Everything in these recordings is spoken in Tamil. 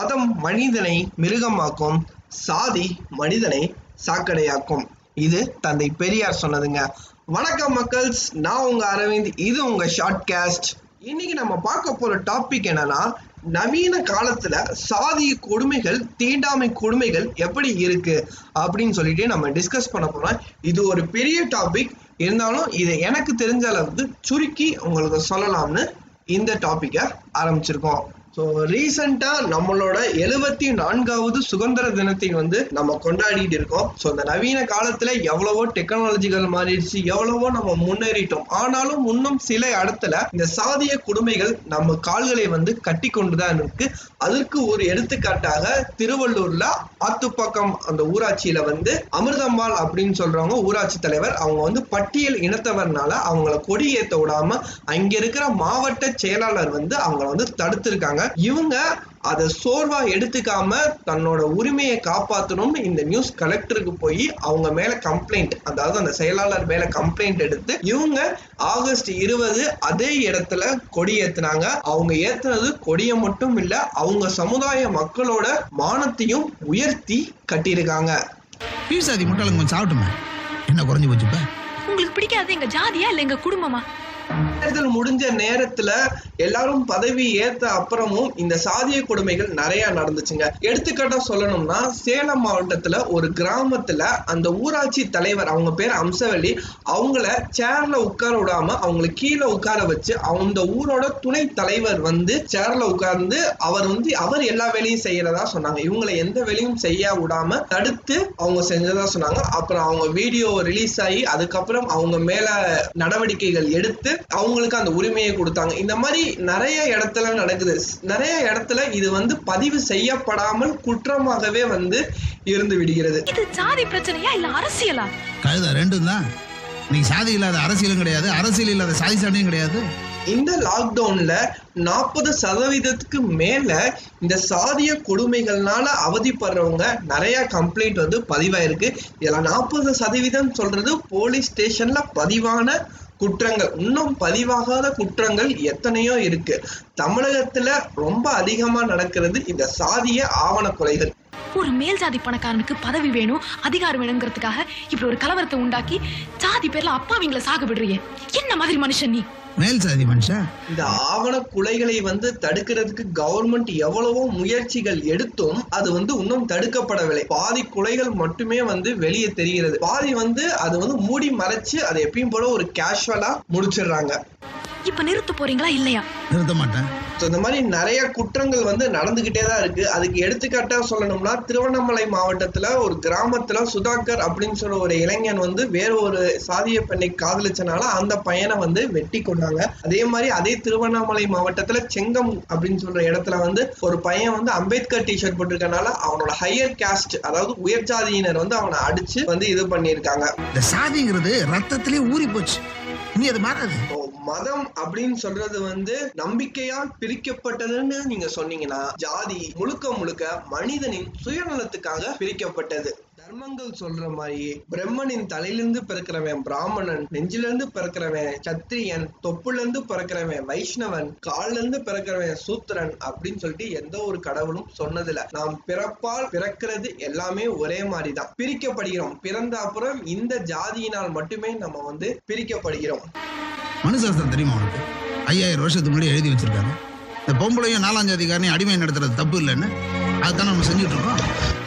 மதம் மனிதனை மிருகமாக்கும் சாதி மனிதனை சாக்கடையாக்கும். இது தந்தை பெரியார் சொன்னதுங்க. வணக்கம் மக்கள்ஸ் நான் உங்க அரவிந்த் இது உங்க ஷார்ட்காஸ்ட் இன்னைக்கு நம்ம பார்க்க போற டாபிக் என்னன்னா நவீன காலத்துல சாதி கொடுமைகள் தீண்டாமை கொடுமைகள் எப்படி இருக்கு அப்படின்னு சொல்லிட்டு நம்ம டிஸ்கஸ் பண்ண போறோம். இது ஒரு பெரிய டாபிக். இருந்தாலும் இதை எனக்கு தெரிஞ்ச அளவுக்கு சுருக்கி உங்களுக்கு சொல்லலாம்னு இந்த டாப்பிக்கை ஆரம்பிச்சிருக்கோம். ஸோ ரீசெண்டாக நம்மளோட எழுபத்தி நான்காவது சுதந்திர தினத்தை வந்து நம்ம கொண்டாடிட்டு இருக்கோம். ஸோ இந்த நவீன காலத்தில் எவ்வளவோ டெக்னாலஜிகள் மாறிடுச்சு எவ்வளவோ நம்ம முன்னேறிட்டோம். ஆனாலும் இன்னும் சில இடத்துல இந்த சாதிய கொடுமைகள் நம்ம கால்களை வந்து கட்டி கொண்டு தான் இருக்கு. அதற்கு ஒரு எடுத்துக்காட்டாக திருவள்ளூர்ல ஆத்துப்பாக்கம் அந்த ஊராட்சியில வந்து அமிர்தம்மாள் அப்படின்னு சொல்றவங்க ஊராட்சி தலைவர் அவங்க வந்து பட்டியல் இனத்தவர்னால அவங்கள கொடி ஏற்ற விடாம அங்க இருக்கிற மாவட்ட செயலாளர் வந்து அவங்கள வந்து தடுத்திருக்காங்க. இவங்க அதை சோர்வா எடுத்துக்காம தன்னோட உரிமையை காப்பாற்றணும் இந்த நியூஸ் கலெக்டருக்கு போய் அவங்க மேல கம்ப்ளைண்ட் அதாவது அந்த செயலாளர் மேல கம்ப்ளைண்ட் எடுத்து இவங்க ஆகஸ்ட் இருபது அதே இடத்துல கொடி ஏத்துனாங்க. அவங்க ஏத்துனது கொடியை மட்டும் இல்ல அவங்க சமுதாய மக்களோட மானத்தையும் உயர்த்தி கட்டியிருக்காங்க. பீசாதி முட்டாளுங்க சாப்பிட்டுமே. என்ன குறைஞ்சு போச்சுப்ப உங்களுக்கு பிடிக்காது எங்க ஜாதியா இல்ல எங்க குடும்பமா? தேர்தல் முடிஞ்ச நேரத்துல எல்லாரும் பதவி ஏத்த அப்புறமும் இந்த சாதிய கொடுமைகள் நிறைய நடந்துச்சுங்க. எடுத்துக்காட்டா சொல்லணும்னா சேலம் மாவட்டத்துல ஒரு கிராமத்துல அந்த ஊராட்சி தலைவர் அவங்க பேர் அம்சவள்ளி அவங்கள சேர்ல உட்கார விடாம அவங்கள கீழே உட்கார வச்சு அந்த ஊரோட துணை தலைவர் வந்து சேர்ல உட்கார்ந்து அவர் வந்து அவர் எல்லா வேலையும் செய்யறதா சொன்னாங்க. இவங்களை எந்த வேலையும் செய்ய விடாம தடுத்து அவங்க செஞ்சதா சொன்னாங்க. அப்புறம் அவங்க வீடியோ ரிலீஸ் ஆகி அதுக்கப்புறம் அவங்க மேல நடவடிக்கைகள் எடுத்து அவங்க அவங்களுக்கு அந்த உரிமையை கொடுத்தாங்க. இந்த மாதிரி நிறைய இடத்துல நடக்குது. நிறைய இடத்துல இது வந்து பதிவு செய்யப்படாமல் குற்றமாகவே வந்து இருந்து விடுகிறது. இது ஜாதி பிரச்சனையா இல்ல அரசியலா? கழுத ரெண்டும் தான். இன்னைக்கு சாதி இல்லாத அரசியலும் கிடையாது. அரசியல் இல்லாத சாதி சாண்டியும் கிடையாது. இந்த லாக்டவுன்ல நாற்பது சதவீதத்துக்கு மேல இந்த சாதிய கொடுமைகள்னால அவதிப்படுறவங்க நிறைய கம்ப்ளைண்ட் வந்து பதிவாயிருக்கு. இதுல நாற்பது சதவீதம் சொல்றது போலீஸ் ஸ்டேஷன்ல பதிவான குற்றங்கள். இன்னும் பதிவாகாத குற்றங்கள் எத்தனையோ இருக்கு. தமிழகத்துல ரொம்ப அதிகமா நடக்கிறது இந்த சாதிய ஆவண கொலைகள். ஒரு மேல் ஜாதி பணக்காரனுக்கு பதவி வேணும் அதிகாரம் வேணுங்கிறதுக்காக இப்படி ஒரு கலவரத்தை உண்டாக்கி ஜாதி பேர்ல அப்பாவிங்களை சாக விடுறியே. என்ன மாதிரி மனுஷன் நீ? மேல் சாதி மனுஷன் இந்த ஆவண கொலைகளை வந்து தடுக்கிறதுக்கு கவர்மெண்ட் எவ்வளவோ முயற்சிகள் எடுத்தும் அது வந்து இன்னும் தடுக்கப்படவில்லை. பாதி கொலைகள் மட்டுமே வந்து வெளியே தெரிகிறது. பாதி வந்து அது வந்து மூடி மறைச்சு அதை எப்பயும் போல ஒரு கேஷுவலா முடிச்சிடுறாங்க. இப்ப நிறுத்த போறீங்களா இல்லையா? நிறுத்த மாட்டேன் ஸோ இந்த மாதிரி நிறைய குற்றங்கள் வந்து நடந்துகிட்டே தான் இருக்கு. அதுக்கு எடுத்துக்காட்டா சொல்லணும்னா திருவண்ணாமலை மாவட்டத்துல ஒரு கிராமத்துல சுதாகர் அப்படின்னு சொல்ற ஒரு இளைஞன் வந்து வேற ஒரு சாதிய பெண்ணை காதலிச்சனால அந்த பையனை வந்து வெட்டி கொண்டாங்க. அதே மாதிரி அதே திருவண்ணாமலை மாவட்டத்துல செங்கம் அப்படின்னு சொல்ற இடத்துல வந்து ஒரு பையன் வந்து அம்பேத்கர் டிஷர்ட் போட்டிருக்கனால அவனோட ஹையர் காஸ்ட் அதாவது உயர் ஜாதியினர் வந்து அவனை அடிச்சு வந்து இது பண்ணியிருக்காங்க. இந்த சாதிங்கிறது ரத்தத்திலே ஊறி போச்சு நீ அது மாறாது. மதம் அப்படின்னு சொல்றது வந்து நம்பிக்கையால் பிரிக்கப்பட்டதுன்னு நீங்க சொன்னீங்கன்னா ஜாதி முழுக்க முழுக்க மனிதனின் சுயநலத்துக்காக பிரிக்கப்பட்டது. தர்மங்கள் சொல்ற மாதிரி பிரம்மனின் தலையிலிருந்து பிறக்கிறவன் பிராமணன் நெஞ்சில இருந்து பிறக்கிறவன் சத்திரியன் தொப்புல இருந்து பிறக்கிறவன் வைஷ்ணவன் கால்ல இருந்து பிறக்கிறவன் சூத்திரன் அப்படின்னு சொல்லிட்டு எந்த ஒரு கடவுளும் சொன்னதில்ல. நாம் பிறப்பால் பிறக்கிறது எல்லாமே ஒரே மாதிரி தான் பிரிக்கப்படுகிறோம். பிறந்த அப்புறம் இந்த ஜாதியினால் மட்டுமே நம்ம வந்து பிரிக்கப்படுகிறோம். மனுசாஸ்திரம் தெரியுமா உனக்கு? ஐயாயிரம் வருஷத்துக்கு முன்னாடி எழுதி வச்சிருக்காரு இந்த பொம்பளையும் நாலாம் ஜாதிக்காரனையும் அடிமை நடத்துறது தப்பு இல்லைன்னு அதுதான் நம்ம செஞ்சுட்டு இருக்கோம்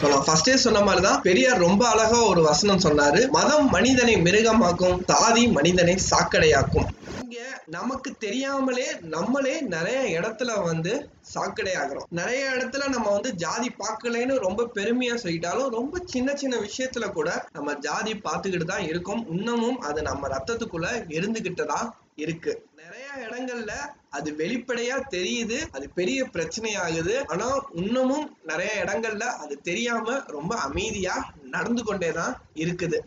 நான் ஃபர்ஸ்டே சொன்ன மாதிரிதான் பெரியார் ரொம்ப அழகா ஒரு வசனம் சொன்னாரு. மதம் மனிதனை மிருகமாக்கும் தாதி மனிதனை சாக்கடையாக்கும். இங்க நமக்கு தெரியாமலே நம்மளே நிறைய இடத்துல வந்து சாக்கடை ஆகிறோம் நிறைய இடத்துல நம்ம வந்து ஜாதி பார்க்கலைன்னு ரொம்ப பெருமையா சொல்லிட்டாலும் ரொம்ப சின்ன சின்ன விஷயத்துல கூட நம்ம ஜாதி பார்த்துக்கிட்டு தான் இருக்கோம். இன்னமும் அது நம்ம ரத்தத்துக்குள்ள இருந்துகிட்டு தான் இருக்கு. நிறைய இடங்கள்ல அது வெளிப்படையா தெரியுது அது பெரிய பிரச்சனையாகுது. ஆனா இன்னமும் நிறைய இடங்கள்ல அது தெரியாம ரொம்ப அமைதியா நடந்து கொண்டே தான் இருக்குது.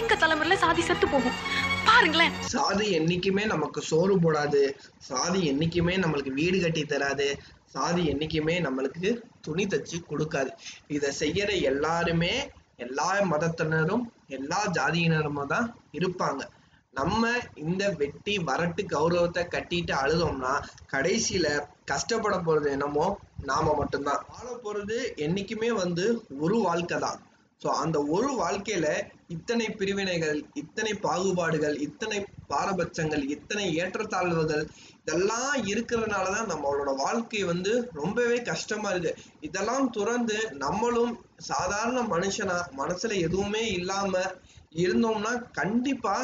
எங்க தலைமுறையில சாதி செத்து போகும். பாருங்களேன். சாதி என்னைக்குமே நமக்கு சோறு போடாது. சாதி என்னைக்குமே நம்மளுக்கு வீடு கட்டி தராது. சாதி என்னைக்குமே நம்மளுக்கு துணி தச்சு கொடுக்காது. இதை செய்யற எல்லாருமே எல்லா மதத்தினரும் எல்லா ஜாதியினருமா தான் இருப்பாங்க. நம்ம இந்த வெட்டி வரட்டு கௌரவத்தை கட்டிட்டு அழுதோம்னா கடைசியில கஷ்டப்பட போறது என்னமோ நாம மட்டும்தான். வாழ போறது என்னைக்குமே வந்து ஒரு வாழ்க்கை தான். ஸோ அந்த ஒரு வாழ்க்கையில இத்தனை பிரிவினைகள் இத்தனை பாகுபாடுகள் இத்தனை பாரபட்சங்கள் இத்தனை ஏற்றத்தாழ்வுகள் இதெல்லாம் இருக்கிறதுனால தான் நம்மளோட வாழ்க்கை வந்து ரொம்பவே கஷ்டமா இருக்கு. இதெல்லாம் துறந்து நம்மளும் சாதாரண மனுஷனா மனசுல எதுவுமே இல்லாம இருந்தோம்னா கண்டிப்பா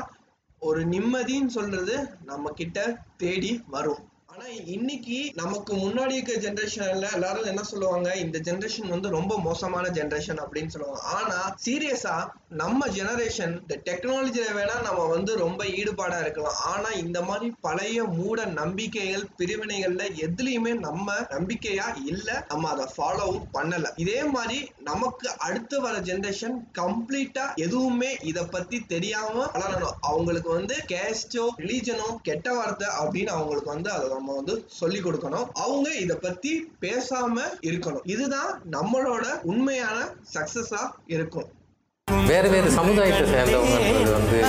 ஒரு நிம்மதின்னு சொல்றது நம்ம கிட்ட தேடி வரும். ஆனா இன்னைக்கு நமக்கு முன்னாடி இருக்க ஜென்ரேஷன்ல எல்லாரும் என்ன சொல்லுவாங்க? இந்த ஜென்ரேஷன் வந்து ரொம்ப மோசமான ஜென்ரேஷன் அப்படின்னு சொல்லுவாங்க. ஆனா சீரியஸா நம்ம ஜெனரேஷன் இந்த டெக்னாலஜியில வேணா நம்ம வந்து ரொம்ப ஈடுபாடா இருக்கலாம். ஆனா இந்த மாதிரி பழைய மூட நம்பிக்கைகள் பிரிவினைகள்ல எதுலயுமே நம்ம நம்பிக்கையா இல்ல. நம்ம அதை ஃபாலோவும் பண்ணல. இதே மாதிரி நமக்கு அடுத்து வர ஜென்ரேஷன் கம்ப்ளீட்டா எதுவுமே இத பத்தி தெரியாம வளரணும். அவங்களுக்கு வந்து கேஸ்டோ ரிலீஜனோ கெட்ட வார்த்தை அப்படின்னு அவங்களுக்கு வந்து அதை நம்ம வந்து சொல்லி கொடுக்கணும். அவங்க இத பத்தி பேசாம இருக்கணும். இதுதான் நம்மளோட உண்மையான சக்சஸா இருக்கும். வேறு வேறு சமுதாயத்தை சேர்ந்தவங்கன்றது வந்து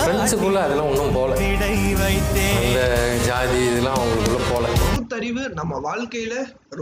ஃப்ரெண்ட்ஸுக்குள்ளே அதெல்லாம் ஒன்றும் போகல அந்த ஜாதி இதெல்லாம் அவங்களுக்குள்ள போகல பகுத்தறிவு நம்ம வாழ்க்கையில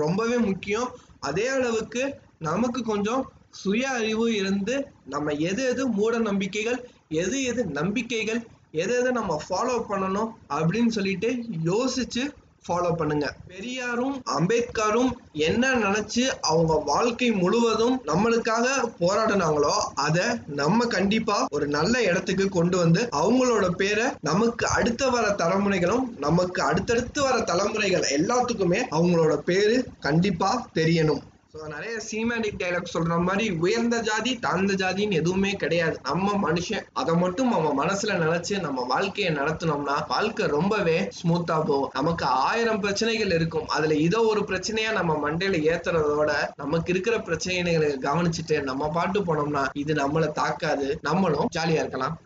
ரொம்பவே முக்கியம். அதே அளவுக்கு நமக்கு கொஞ்சம் சுய அறிவு இருந்து நம்ம எது எது மூட நம்பிக்கைகள் எது எது நம்பிக்கைகள் எதை எதை நம்ம ஃபாலோ பண்ணணும் அப்படின்னு சொல்லிட்டு யோசிச்சு ஃபாலோ பண்ணுங்க. பெரியாரும் அம்பேத்கரும் என்ன நினைச்சு அவங்க வாழ்க்கை முழுவதும் நம்மளுக்காக போராடினாங்களோ அதை நம்ம கண்டிப்பா ஒரு நல்ல இடத்துக்கு கொண்டு வந்து அவங்களோட பேரை நமக்கு அடுத்த வர தலைமுறைகளும் நமக்கு அடுத்தடுத்து வர தலைமுறைகள் எல்லாத்துக்குமே அவங்களோட பேரு கண்டிப்பா தெரியணும். ஸோ நிறைய சினிமேட்டிக் டைலாக் சொல்ற மாதிரி உயர்ந்த ஜாதி தாழ்ந்த ஜாதின்னு எதுவுமே கிடையாது. நம்ம மனுஷன் அதை மட்டும் நம்ம மனசுல நினைச்சு நம்ம வாழ்க்கையை நடத்தினோம்னா வாழ்க்கை ரொம்பவே ஸ்மூத்தா போகும். நமக்கு ஆயிரம் பிரச்சனைகள் இருக்கும். அதுல இதோ ஒரு பிரச்சனையா நம்ம மண்டையில ஏத்துறதோட நமக்கு இருக்கிற பிரச்சனைகளை கவனிச்சுட்டு நம்ம பாட்டு போனோம்னா இது நம்மளை தாக்காது. நம்மளும் ஜாலியா இருக்கலாம்.